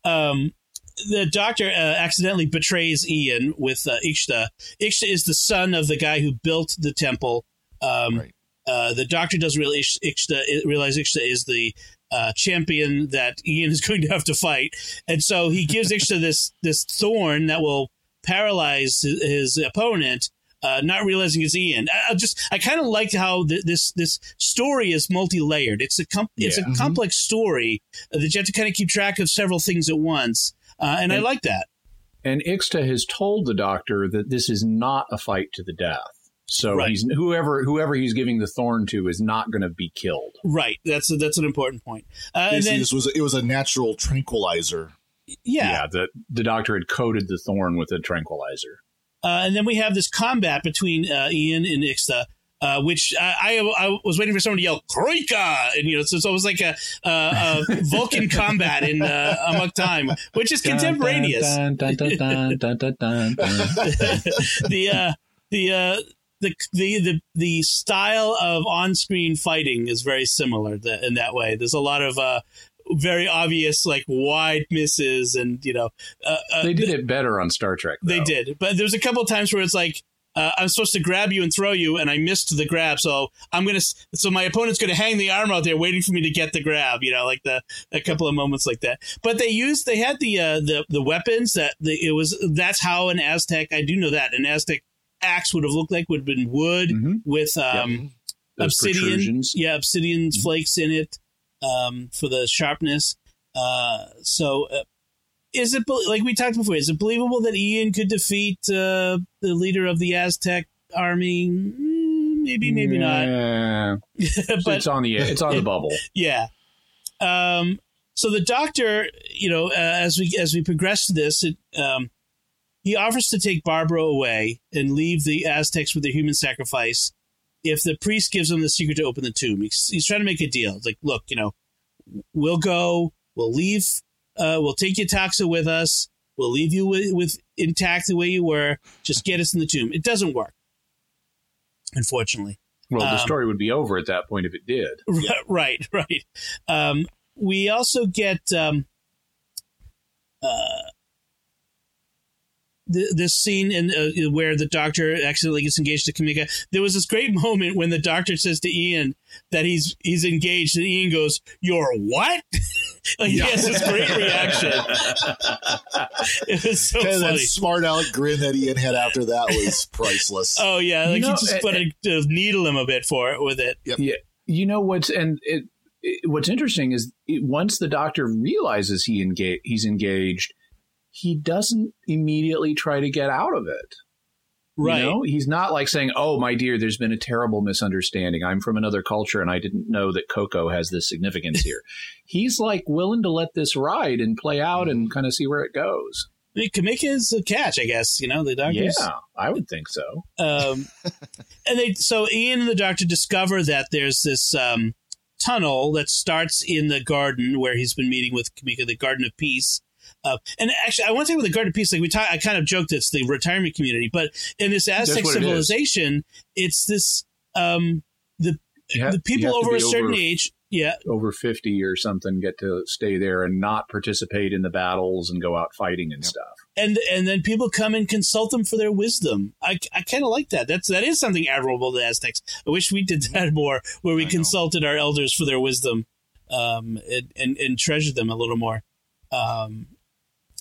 Um, the doctor uh, accidentally betrays Ian with uh, Ixta. Ixta is the son of the guy who built the temple. Um, right. uh, the doctor doesn't really Ixta, realize Ixta is the uh, champion that Ian is [laughs] going to have to fight, and so he gives Ishta this this thorn that will paralyze his, his opponent. Uh, not realizing it's Ian. I, I just I kind of liked how th- this this story is multi layered. It's a com- yeah. it's a mm-hmm. complex story that you have to kind of keep track of several things at once. Uh, and, and, I like that. And Ixta has told the doctor that this is not a fight to the death. So right. he's whoever whoever he's giving the thorn to is not going to be killed. Right. That's a, that's an important point. Uh, and then, this was it was a natural tranquilizer. Yeah. Yeah. The the doctor had coated the thorn with a tranquilizer. Uh, and then we have this combat between uh, Ian and Ixta, uh, which I, I, I, was waiting for someone to yell "Kroykah," and you know, so, so it was like a, a, a Vulcan combat in uh, Amok Time, which is contemporaneous. the uh, the uh, the the the the style of on-screen fighting is very similar in that way. There's a lot of uh, very obvious like wide misses, and you know uh, uh, they did it better on Star Trek. Though. They did, but there's a couple of times where it's like uh, I'm supposed to grab you and throw you, and I missed the grab. So I'm gonna. So my opponent's gonna hang the arm out there, waiting for me to get the grab. You know, like the a couple of moments like that. But they used. They had the uh, the the weapons that the, it was. That's how an Aztec. I do know that an Aztec axe would have looked like. Would have been wood mm-hmm. with um, yep. obsidian. Yeah, obsidian mm-hmm. flakes in it um, for the sharpness. Uh, so uh, is it like we talked before? Is it believable that Ian could defeat uh, the leader of the Aztec army? Mm, maybe, maybe yeah. [laughs] not. but it's on the it's on the bubble. Yeah. Um, so the doctor, you know, uh, as we as we progress to this, it, um, he offers to take Barbara away and leave the Aztecs with their human sacrifice if the priest gives him the secret to open the tomb. He's, he's trying to make a deal. It's like, look, you know, we'll go, we'll leave uh, we'll take Yetaxa with us. We'll leave you with, with intact the way you were. Just get us in the tomb. It doesn't work, unfortunately. Well, the um, story would be over at that point if it did. [laughs] Right, right. Um, we also get um, uh, the, this scene in uh, where the doctor accidentally gets engaged to Cameca. There was this great [laughs] moment when the doctor says to Ian that he's he's engaged, and Ian goes, "You're what?" [laughs] [laughs] like he has this great reaction. [laughs] it was so and funny. That smart aleck grin that Ian had after that was priceless. [laughs] oh yeah, like you know, he just put a, to needle him a bit for it with it. Yep. Yeah, you know what's and it, it, what's interesting is it, once the doctor realizes he engage he's engaged he doesn't immediately try to get out of it. Right. You know? He's not like saying, Oh, my dear, there's been a terrible misunderstanding. I'm from another culture and I didn't know that cocoa has this significance here. [laughs] He's like willing to let this ride and play out and kind of see where it goes. I mean, Cameca is a catch, I guess. You know, the doctors. Yeah, I would think so. Um, [laughs] and they, so Ian and the doctor discover that there's this um, tunnel that starts in the garden where he's been meeting with Cameca, the Garden of Peace. Uh, and actually, I want to say with the Garden of Peace, like we talk, I kind of joked it's the retirement community, but in this Aztec civilization, it it's this um, the have, the people over a certain over, age, yeah, over fifty or something, get to stay there and not participate in the battles and go out fighting and yep. stuff. And and then people come and consult them for their wisdom. I, I kind of like that. That's that is something admirable to Aztecs. I wish we did that [laughs] more, where we consulted our elders for their wisdom, um, and, and and treasured them a little more. Um,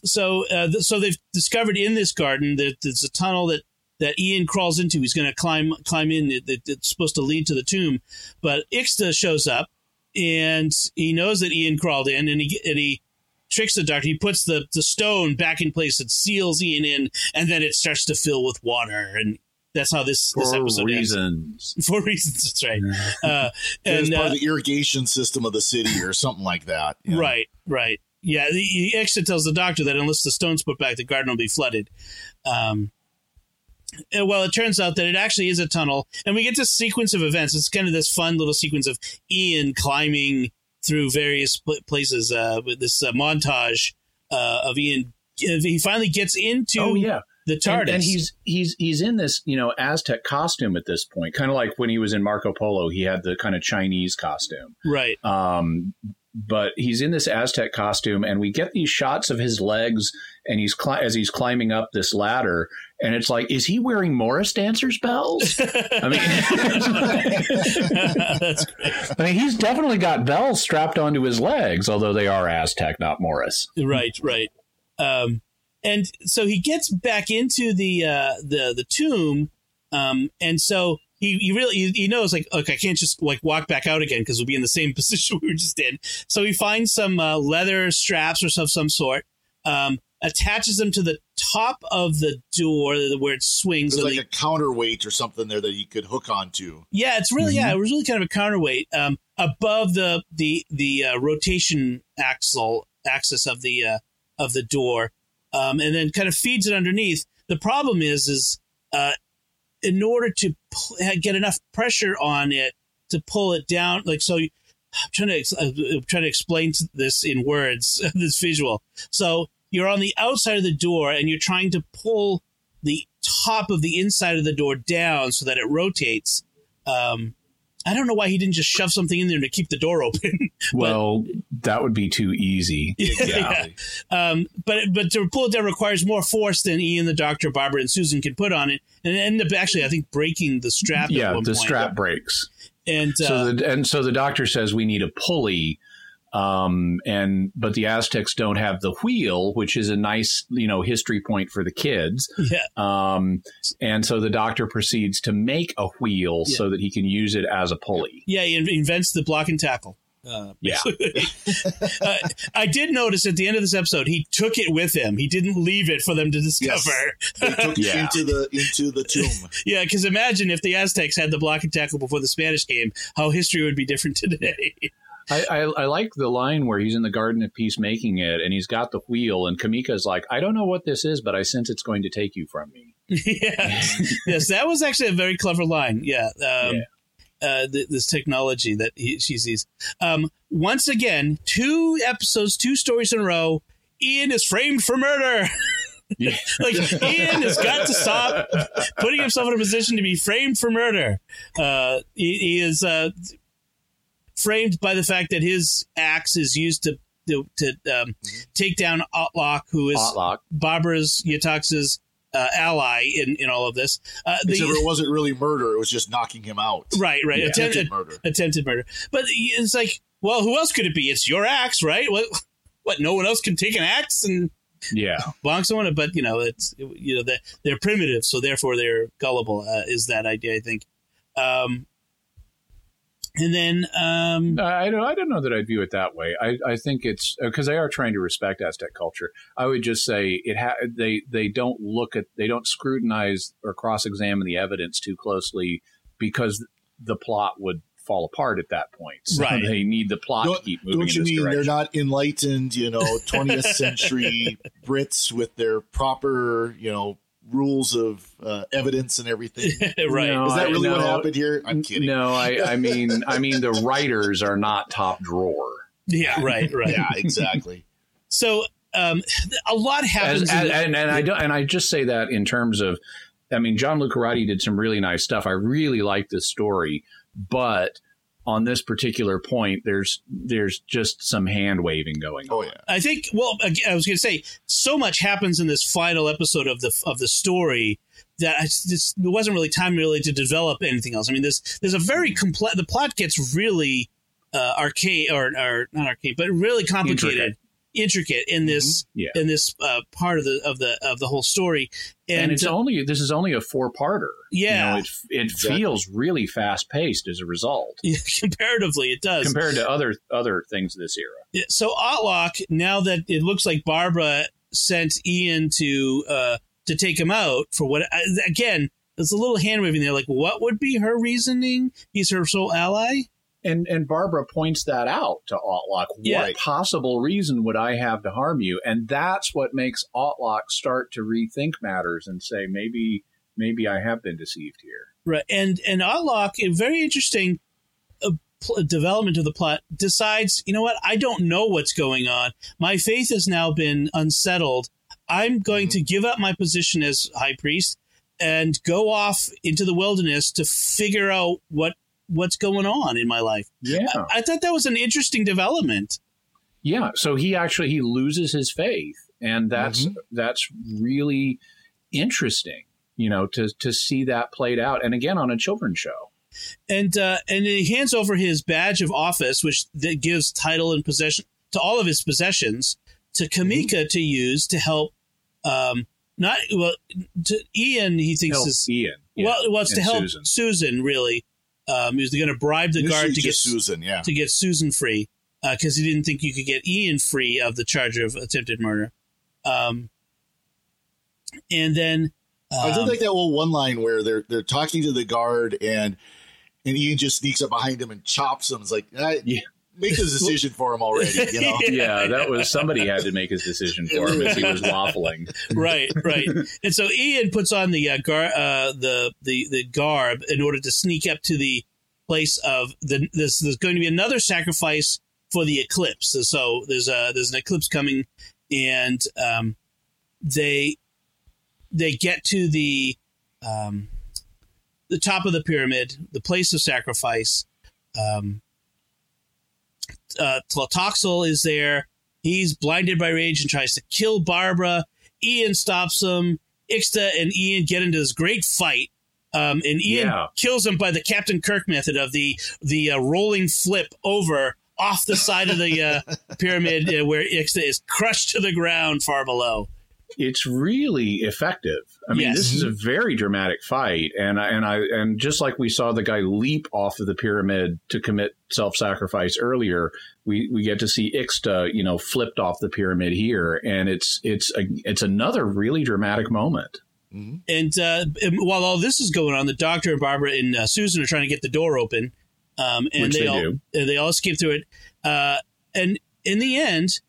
so uh, th- so they've discovered in this garden that there's a tunnel that that Ian crawls into. He's going to climb climb in. It, it, it's supposed to lead to the tomb, but Ixta shows up and he knows that Ian crawled in, and he and he tricks the doctor. He puts the the stone back in place and seals Ian in, and then it starts to fill with water and. That's how this, this For episode reasons. Ends. [laughs] For reasons, that's right. Uh, and, part uh, of the irrigation system of the city, or something like that. Right, right. Yeah, he actually tells the doctor that unless the stone's put back, the garden will be flooded. Um, Well, it turns out that it actually is a tunnel, and we get this sequence of events. It's kind of this fun little sequence of Ian climbing through various places uh, with this uh, montage uh, of Ian. He finally gets into oh yeah. the TARDIS. And, and he's he's he's in this you know Aztec costume at this point, kind of like when he was in Marco Polo. He had the kind of Chinese costume, right. um, but he's in this Aztec costume, and we get these shots of his legs, and he's cli- as he's climbing up this ladder, and it's like, is he wearing Morris dancers bells? [laughs] I mean, [laughs] I mean, he's definitely got bells strapped onto his legs, although they are Aztec, not Morris. Right, right. Um, and so he gets back into the uh, the the tomb, um, and so he, he really he, he knows like okay I can't just like walk back out again because we'll be in the same [laughs] position we were just in. So he finds some uh, leather straps or of some sort, um, attaches them to the top of the door where it swings. There's like the- a counterweight or something there that he could hook onto. yeah, it's really yeah, it was really kind of a counterweight um, above the the the uh, rotation axle axis of the uh, of the door, um, and then kind of feeds it underneath. The problem is is uh, in order to get enough pressure on it to pull it down, like so. I'm trying to ex- uh, I'm trying to explain this in words, [laughs] this visual. So you're on the outside of the door and you're trying to pull the top of the inside of the door down so that it rotates. Um, I don't know why he didn't just shove something in there to keep the door open. [laughs] Well, that would be too easy. [laughs] yeah. Um, but but to pull it down requires more force than Ian, the Doctor, Barbara, and Susan can put on it, and it ended up actually, I think, breaking the strap. at Yeah, the point. strap breaks. and uh, so the, and so the doctor says we need a pulley um and but the aztecs don't have the wheel which is a nice you know history point for the kids yeah, um and so the doctor proceeds to make a wheel Yeah. so that he can use it as a pulley yeah, he invents the block and tackle. Uh, Yeah. [laughs] uh, I did notice at the end of this episode he took it with him. He didn't leave it for them to discover. They took [laughs] Yeah. it into the into the tomb. [laughs] Yeah, because imagine if the Aztecs had the block and tackle before the Spanish came, how history would be different today. I, I, I like the line where he's in the Garden of Peace making it, and he's got the wheel, and Cameca's like, "I don't know what this is, but I sense it's going to take you from me." [laughs] yeah. yes, that was actually a very clever line. Yeah. Um, Uh, th- this technology that he, she sees. Um, once again, two episodes, two stories in a row. Ian is framed for murder. [laughs] Yeah. like Ian has got to stop putting himself in a position to be framed for murder. Uh, he, he is uh, framed by the fact that his axe is used to to, to um, take down Autloc, who is Autloc. Barbara's Yetaxa's uh, ally in, in all of this. Uh, the- Except it wasn't really murder; it was just knocking him out. right, right, Yeah. attempted, Attempted murder. attempted murder. But it's like, well, who else could it be? It's your axe, right? What? What? No one else can take an axe and Yeah. bonk someone. But you know, it's you know that they're primitive, so therefore they're gullible. Uh, is that idea? I think. Um, and then, um, I don't. I don't know that I view it that way. I, I think it's because they are trying to respect Aztec culture. I would just say it. Ha- they they don't look at they don't scrutinize or cross examine the evidence too closely because the plot would fall apart at that point. So Right. They need the plot Don't, keep moving. don't in you this mean direction. they're not enlightened, you know, 20th century [laughs] Brits with their proper, you know, rules of uh, evidence and everything? [laughs] right. No, Is that I- really what happened here? I'm kidding. No, I, I [laughs] mean, I mean, the writers are not top drawer. Yeah, right, right. Yeah, exactly. So, um, a lot happens. As, in and, the- and, and I don't, and I just say that in terms of, I mean, John Lucarotti did some really nice stuff. I really like this story, but on this particular point, there's there's just some hand waving going on. Oh yeah. I think. Well, ag- I was going to say, so much happens in this final episode of the of the story that I just, there wasn't really time really to develop anything else. I mean, there's there's a very complex. The plot gets really uh, arcade or, or not arcade, but really complicated, intricate, in this Yeah. in this uh, part of the of the of the whole story. And, And, it's uh, only this is only a four parter. Yeah. you know, it it Exactly. feels really fast paced as a result [laughs] comparatively, it does. compared to other other things this era. Yeah, so Autloc, now that it looks like Barbara sent Ian to uh, to take him out for what again, there's a little hand waving there. Like, what would be her reasoning? He's her sole ally. And and Barbara points that out to Autloc. Yeah. What possible reason would I have to harm you? And that's what makes Autloc start to rethink matters and say maybe maybe I have been deceived here. Right, and and Autloc, a very interesting uh, pl- development of the plot, decides, you know what? I don't know what's going on. My faith has now been unsettled. I'm going to give up my position as high priest and go off into the wilderness to figure out what what's going on in my life. Yeah. I thought that was an interesting development. Yeah, so he actually he loses his faith, and that's Mhm. that's really interesting, you know, to to see that played out, and again on a children's show. and uh, and he hands over his badge of office, which that gives title and possession to all of his possessions to Cameca to use to help. Um, not well, to Ian. He thinks Help is Ian. yeah, well. Well, it's to help Susan. Susan. really. Um, he was going to bribe the Initially guard to get Susan, yeah. to get Susan free because he didn't think you could get Ian free of the charge of attempted murder. Um, and then I did um, like that little one line where they're they're talking to the guard and and Ian just sneaks up behind him and chops him. It's like I, Yeah. Make his decision for him already. You know, [laughs] yeah, that was [laughs] somebody had to make his decision for him as he was waffling. [laughs] right, right. And so Ian puts on the uh, gar- uh, the the the garb in order to sneak up to the place of the. There's, there's going to be another sacrifice for the eclipse. So there's a there's an eclipse coming, and um, they they get to the um, the top of the pyramid, the place of sacrifice. Um, uh, Tlotoxl is there. He's blinded by rage and tries to kill Barbara. Ian stops him. Ixta and Ian get into this great fight. Um, and Ian Yeah. kills him by the Captain Kirk method of the the uh, rolling flip over off the side of the uh, [laughs] pyramid uh, where Ixta is crushed to the ground far below. It's really effective. I mean, Yes. this is a very dramatic fight, and I, and I and just like we saw the guy leap off of the pyramid to commit self-sacrifice earlier, we, we get to see Ixta, you know, flipped off the pyramid here, and it's it's a, it's another really dramatic moment. And, uh, and while all this is going on, the doctor and Barbara and uh, Susan are trying to get the door open, um, and Which they, they all do. and they all escape through it. Uh, and in the end,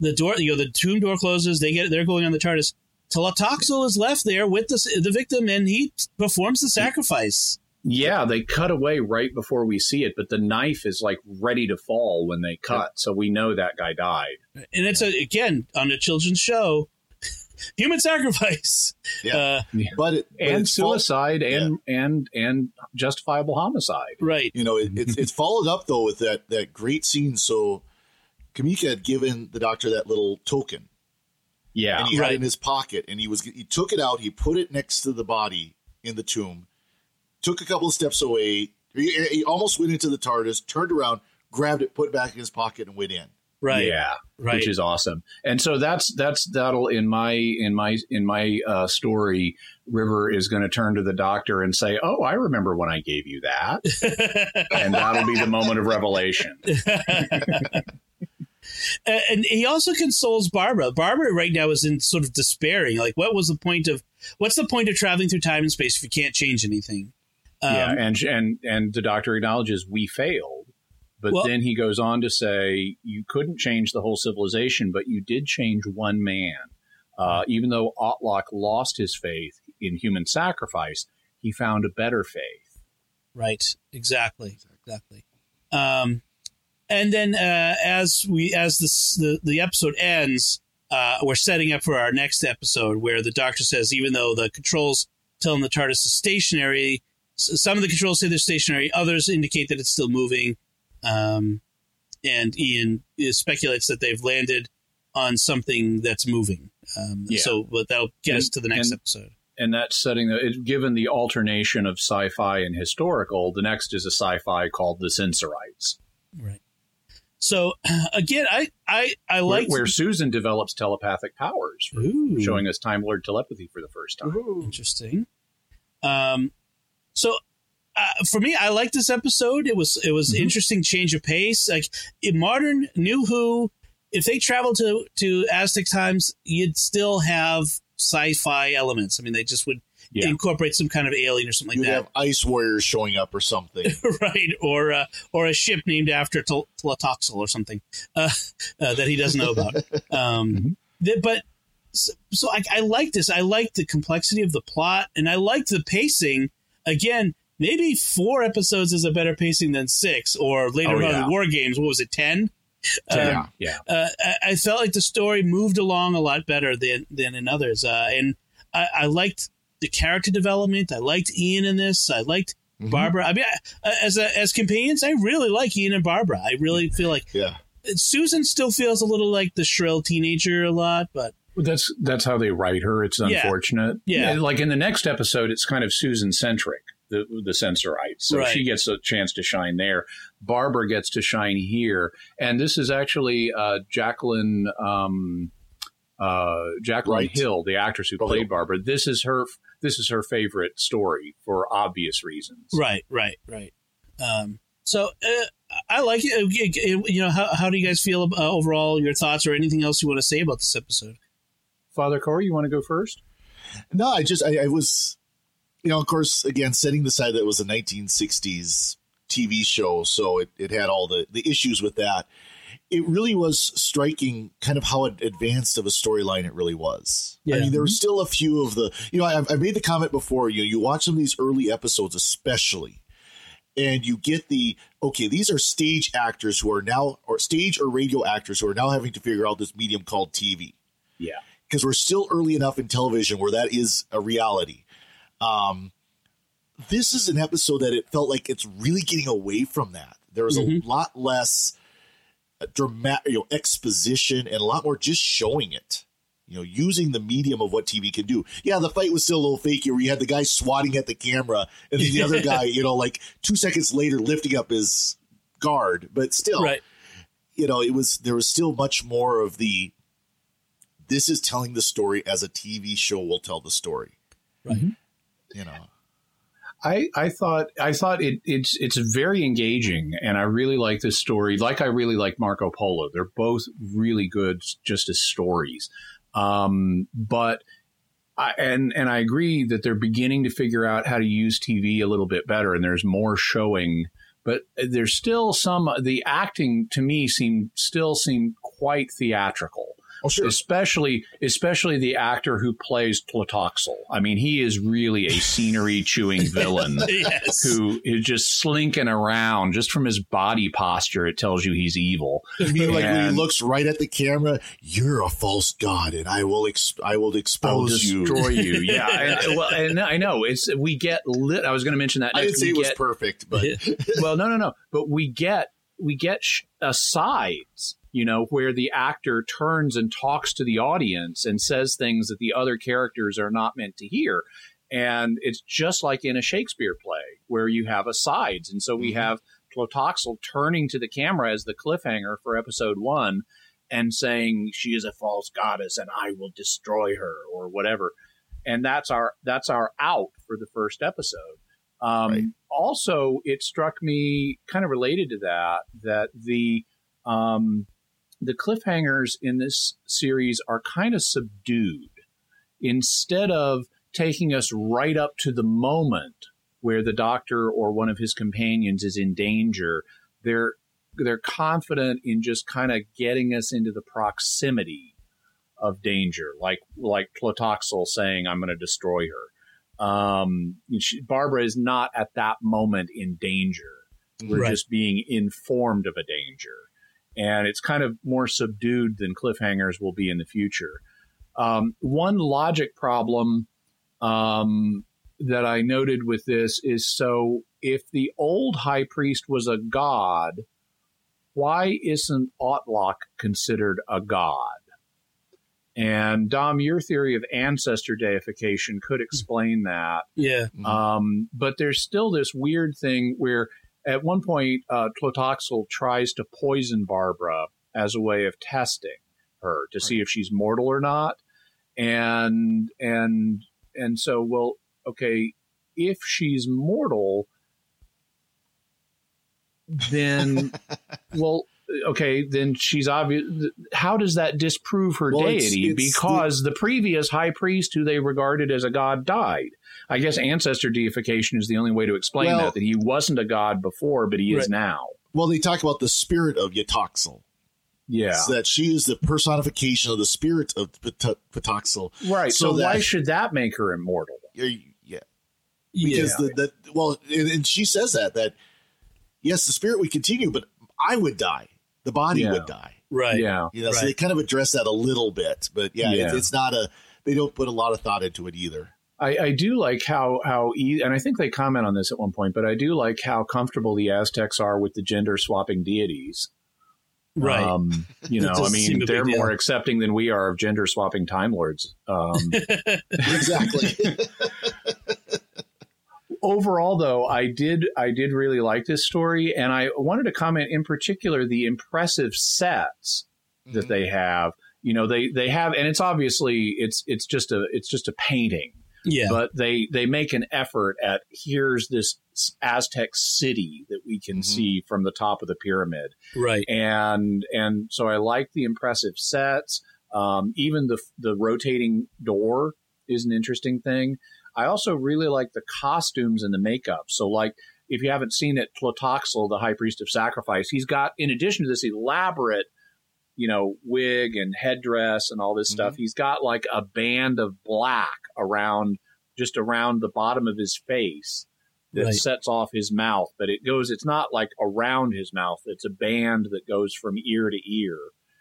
the door, you know, the tomb door closes. They get they're going on the TARDIS. Tlotoxl is left there with the the victim, and he performs the sacrifice. Yeah, they cut away right before we see it, but the knife is like ready to fall when they cut, so we know that guy died. And it's a, again on a children's show, [laughs] human sacrifice. Yeah. Uh, but it but and it's fol- suicide and and and justifiable homicide. right. you know, it, it's it's followed up though with that that great scene. So Cameca had given the doctor that little token, Yeah, and he had Right. it in his pocket, and he was he took it out, he put it next to the body in the tomb, took a couple of steps away, he, he almost went into the TARDIS, turned around, grabbed it, put it back in his pocket, and went in. Right. yeah, Right. which is awesome. And so that's that's that'll in my in my in my uh, story. River is going to turn to the doctor and say, "Oh, I remember when I gave you that," [laughs] and that'll be the moment of revelation. [laughs] Uh, and he also consoles Barbara. Barbara right now is in sort of despairing. Like, what was the point of what's the point of traveling through time and space if you can't change anything? Um, yeah, and and and the doctor acknowledges we failed, but Well- then he goes on to say you couldn't change the whole civilization, but you did change one man. Uh, even though Autloc lost his faith in human sacrifice, he found a better faith. Right. Exactly. Exactly. Um, and then uh, as we as this, the the episode ends, uh, we're setting up for our next episode where the doctor says even though the controls tell telling the TARDIS is stationary, some of the controls say they're stationary, others indicate that it's still moving. Um, and Ian uh, speculates that they've landed on something that's moving. Um, Yeah. So, but that'll get us to the next and- episode. And that's setting the given the alternation of sci-fi and historical. The next is a sci-fi called The Sensorites, Right. So [clears throat] again, I I I like where Susan develops telepathic powers, showing us Time Lord telepathy for the first time. Interesting. Um, so uh, for me, I like this episode. It was it was Mhm. interesting change of pace. Like in modern New Who, if they traveled to to Aztec times, you'd still have sci-fi elements. I mean, they just would Yeah. incorporate some kind of alien or something You'd like have ice warriors showing up or something. [laughs] right? Or uh, or a ship named after Tel- Tlotoxl or something uh, [laughs] uh, that he doesn't know about. [laughs] Um, th- but so, so I, I like this. I like the complexity of the plot, and I like the pacing. Again, maybe four episodes is a better pacing than six, or later Oh, on yeah. in War Games, what was it, ten? Yeah. yeah. uh, I, I felt like the story moved along a lot better than than in others, uh, and I, I liked the character development. I liked Ian in this. I liked Barbara. I mean, I, as a, as companions, I really like Ian and Barbara. I really feel like Yeah. Susan still feels a little like the shrill teenager a lot, but That's that's how they write her. It's unfortunate. Yeah. like in the next episode, it's kind of Susan centric. The the Sensorites, so Right. she gets a chance to shine there. Barbara gets to shine here, and this is actually uh, Jacqueline um, uh, Jacqueline Right. Hill, the actress who Oh, played Barbara. This is her. This is her favorite story for obvious reasons. right, right, right. Um, so uh, I like it. You know, how, how do you guys feel uh, overall? Your thoughts or anything else you want to say about this episode? Father Cory, you want to go first? No, I just I, I was, you know, of course, again, setting aside that it was a 1960s TV show, so it, it had all the the issues with that. It really was striking, kind of how advanced of a storyline it really was. I Yeah. mean, there were still a few of the, you know, I've, I've made the comment before. You know, you watch some of these early episodes, especially, and you get the okay. These are stage actors who are now, or stage or radio actors who are now having to figure out this medium called TV Yeah. because we're still early enough in television where that is a reality. Um, this is an episode that it felt like it's really getting away from that. There was a lot less dramatic, you know, exposition and a lot more just showing it. You know, using the medium of what TV can do. Yeah, the fight was still a little fakey where you had the guy swatting at the camera and then the other [laughs] guy, you know, like two seconds later lifting up his guard, but still, Right. you know, it was there was still much more of the this is telling the story as a TV show will tell the story. Right. Mm-hmm. You know. I, I thought I thought it, it's it's very engaging, and I really like this story. Like I really like Marco Polo. They're both really good, just as stories. Um, but I, and and I agree that they're beginning to figure out how to use TV a little bit better, and there's more showing. But there's still some the acting to me seem still seem quite theatrical Oh sure. especially especially the actor who plays Tlotoxl. I mean, he is really a scenery [laughs] chewing villain [laughs] Yes. who is just slinking around. Just from his body posture, it tells you he's evil. I [laughs] mean, like when he looks right at the camera, you're a false god, and I will ex- I will I'll expose you. destroy you. Yeah, and, well, and I know it's we get lit. I was going to mention that. I didn't say We it was get- perfect, but well, no, no, no. But we get we get sh- uh, asides, you know, where the actor turns and talks to the audience and says things that the other characters are not meant to hear. And it's just like in a Shakespeare play where you have asides. And so we Mhm. have Tlotoxl turning to the camera as the cliffhanger for episode one and saying she is a false goddess and I will destroy her or whatever. And that's our that's our out for the first episode. Um, Right. Also, it struck me kind of related to that that the um, the cliffhangers in this series are kind of subdued. Instead of taking us right up to the moment where the doctor or one of his companions is in danger, they're they're confident in just kind of getting us into the proximity of danger, like like Tlotoxl saying, "I'm going to destroy her." Um, she, Barbara is not at that moment in danger. We're Right. just being informed of a danger, and it's kind of more subdued than cliffhangers will be in the future. Um, one logic problem um, that I noted with this is so if the old high priest was a god, why isn't Autloc considered a god? And Dom, your theory of ancestor deification could explain that. Yeah. Um, but there's still this weird thing where at one point uh, Tlotoxl tries to poison Barbara as a way of testing her to see if she's mortal or not. And and and so well, okay, if she's mortal, then [laughs] well okay then she's obvious how does that disprove her Well, deity it's because the, previous high priest who they regarded as a god died i guess ancestor deification is the only way to explain Well- that that he wasn't a god before but he is now well, they talk about the spirit of Yetaxa. Yeah. So that she is the personification of the spirit of Pat- Patoxel. Right. So, So why should that make her immortal? Yeah, yeah. Because yeah. the, the well, and, and she says that that yes, the spirit would continue, but I would die. The body Yeah. would die. right. Yeah. You know, so they kind of address that a little bit, but yeah, Yeah. It's, it's not a. They don't put a lot of thought into it either. I, I do like how how e- and I think they comment on this at one point, but I do like how comfortable the Aztecs are with the gender swapping deities. Right. Um, [laughs] you know, I doesn't seem a mean, they're deal. more accepting than we are of gender swapping time lords. Um, [laughs] Exactly. [laughs] overall, though, I did I did really like this story, and I wanted to comment in particular the impressive sets that they have. You know, they they have, and it's obviously it's it's just a it's just a painting. yeah. but they they make an effort at here's this Aztec city that we can Mhm. see from the top of the pyramid, right. and and so I like the impressive sets. Um, even the the rotating door is an interesting thing. I also really like the costumes and the makeup. So like if you haven't seen it, Tlotoxl, the high priest of sacrifice, he's got in addition to this elaborate you know, wig and headdress and all this stuff. He's got like a band of black around just around the bottom of his face that Right. sets off his mouth, but it goes, it's not like around his mouth. It's a band that goes from ear to ear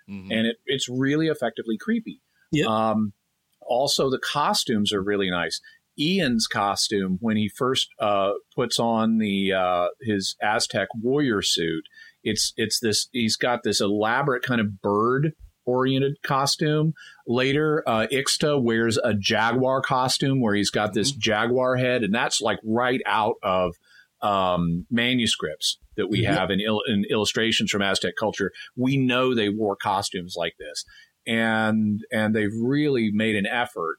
Mhm. and it, it's really effectively creepy. Yeah. Um, also, the costumes are really nice. Ian's costume when he first uh, puts on the uh, his Aztec warrior suit, it's it's this. He's got this elaborate kind of bird oriented costume. Later, uh, Ixta wears a jaguar costume where he's got this jaguar head, and that's like right out of um, manuscripts that we Mhm. have in, il- in illustrations from Aztec culture. We know they wore costumes like this, and and they've really made an effort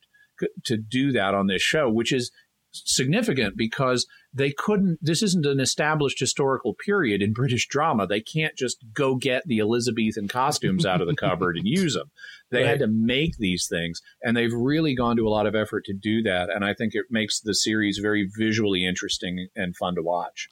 to do that on this show, which is significant because they couldn't this isn't an established historical period in british drama. They can't just go get the elizabethan costumes out of the cupboard and use them. They Right. had to make these things and they've really gone to a lot of effort to do that and i think it makes the series very visually interesting and fun to watch.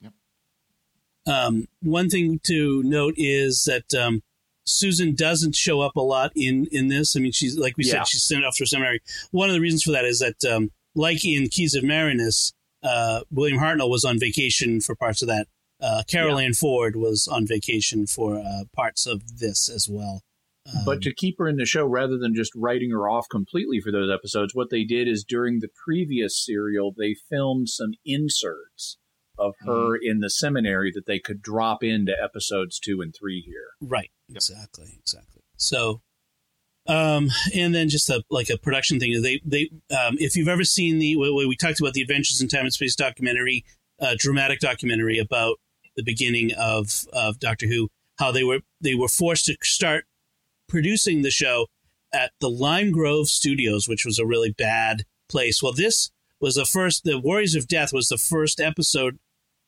Um, one thing to note is that um, Susan doesn't show up a lot in in this. I mean, she's like we Yeah. said, she's sent off to seminary. One of the reasons for that is that, um, like in Keys of Marinus, uh, William Hartnell was on vacation for parts of that. Uh, Carole Ann Ford was on vacation for uh, parts of this as well. Um, but to keep her in the show rather than just writing her off completely for those episodes, what they did is during the previous serial, they filmed some inserts of her in the seminary that they could drop into episodes two and three here. Right. Exactly. Exactly. So, um, and then just a like a production thing. They they um, if you've ever seen the we, we talked about the Adventures in Time and Space documentary, uh, dramatic documentary about the beginning of of Doctor Who, how they were they were forced to start producing the show at the Lime Grove Studios, which was a really bad place. Well, this was the first. The Warriors of Death was the first episode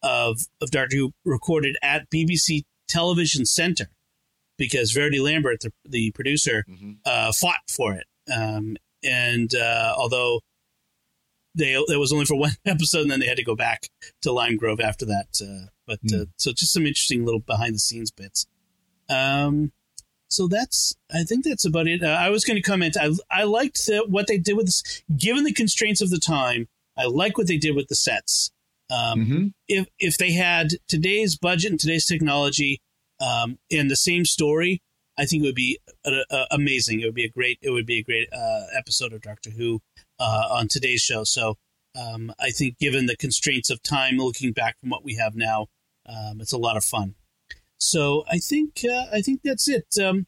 of of Doctor Who recorded at BBC Television Center because Verity Lambert, the, the producer, Mhm. uh, fought for it. Um, and uh, although they it was only for [laughs] one episode, and then they had to go back to Lime Grove after that. Uh, but uh, so just some interesting little behind the scenes bits. Um, so that's I think that's about it. Uh, I was going to comment. I I liked the, what they did with this, given the constraints of the time. I like what they did with the sets. Um, if if they had today's budget and today's technology um, and the same story, I think it would be uh, uh, amazing. It would be a great. It would be a great uh, episode of Doctor Who uh, on today's show. So um, I think, given the constraints of time, looking back from what we have now, um, it's a lot of fun. So I think uh, I think that's it. Um,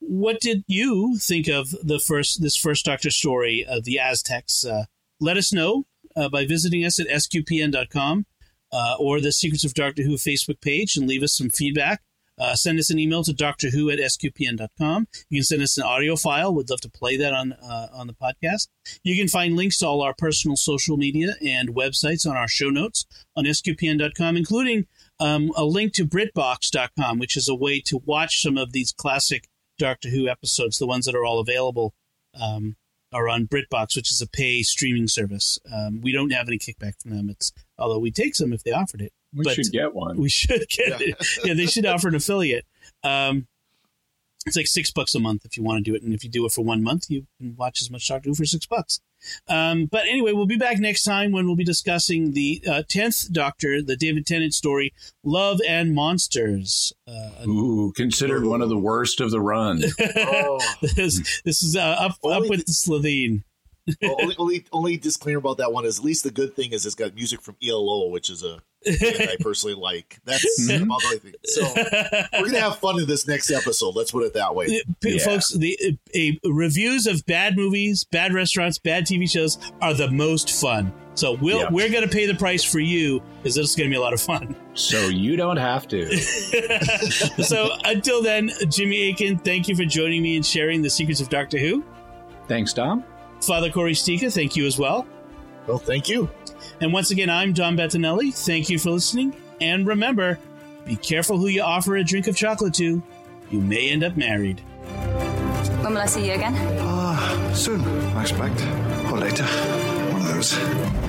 what did you think of the first this first Doctor story of the Aztecs? Uh, let us know uh, by visiting us at sqpn.com uh, or the Secrets of Doctor Who Facebook page and leave us some feedback. Uh, send us an email to doctor who at sqpn.com. You can send us an audio file. We'd love to play that on uh, on the podcast. You can find links to all our personal social media and websites on our show notes on sqpn.com, including um, a link to BritBox.com, which is a way to watch some of these classic Doctor Who episodes, the ones that are all available. Um, are on BritBox, which is a pay streaming service. Um, we don't have any kickback from them. It's although we take some if they offered it. We But- should get one. We should get it. Yeah, they should offer an affiliate. Um, It's like six bucks a month if you want to do it, and if you do it for one month, you can watch as much Doctor Who for six bucks. Um, but anyway, we'll be back next time when we'll be discussing the uh, tenth Doctor, the David Tennant story, Love and Monsters. Uh, Ooh, considered one of the worst of the run. Oh. [laughs] this, this is uh, up up with the- Slovene. Well, only, only only disclaimer about that one is at least the good thing is it's got music from ELO, which is a band I [laughs] personally like. That's Mm-hmm. about the only thing. So we're gonna have fun in this next episode. Let's put it that way. Yeah. Folks, the a, reviews of bad movies, bad restaurants, bad TV shows are the most fun. So we'll, Yeah. we're going to pay the price for you because this is going to be a lot of fun. so you don't have to. [laughs] so until then, Jimmy Akin, thank you for joining me and sharing the secrets of Doctor Who. Thanks, Dom. Father Cory Sticha, thank you as well. Well, thank you. And once again, I'm Dom Bettinelli. Thank you for listening. And remember, be careful who you offer a drink of chocolate to. You may end up married. When will I see you again? Ah, soon, I expect. Or later. One of those.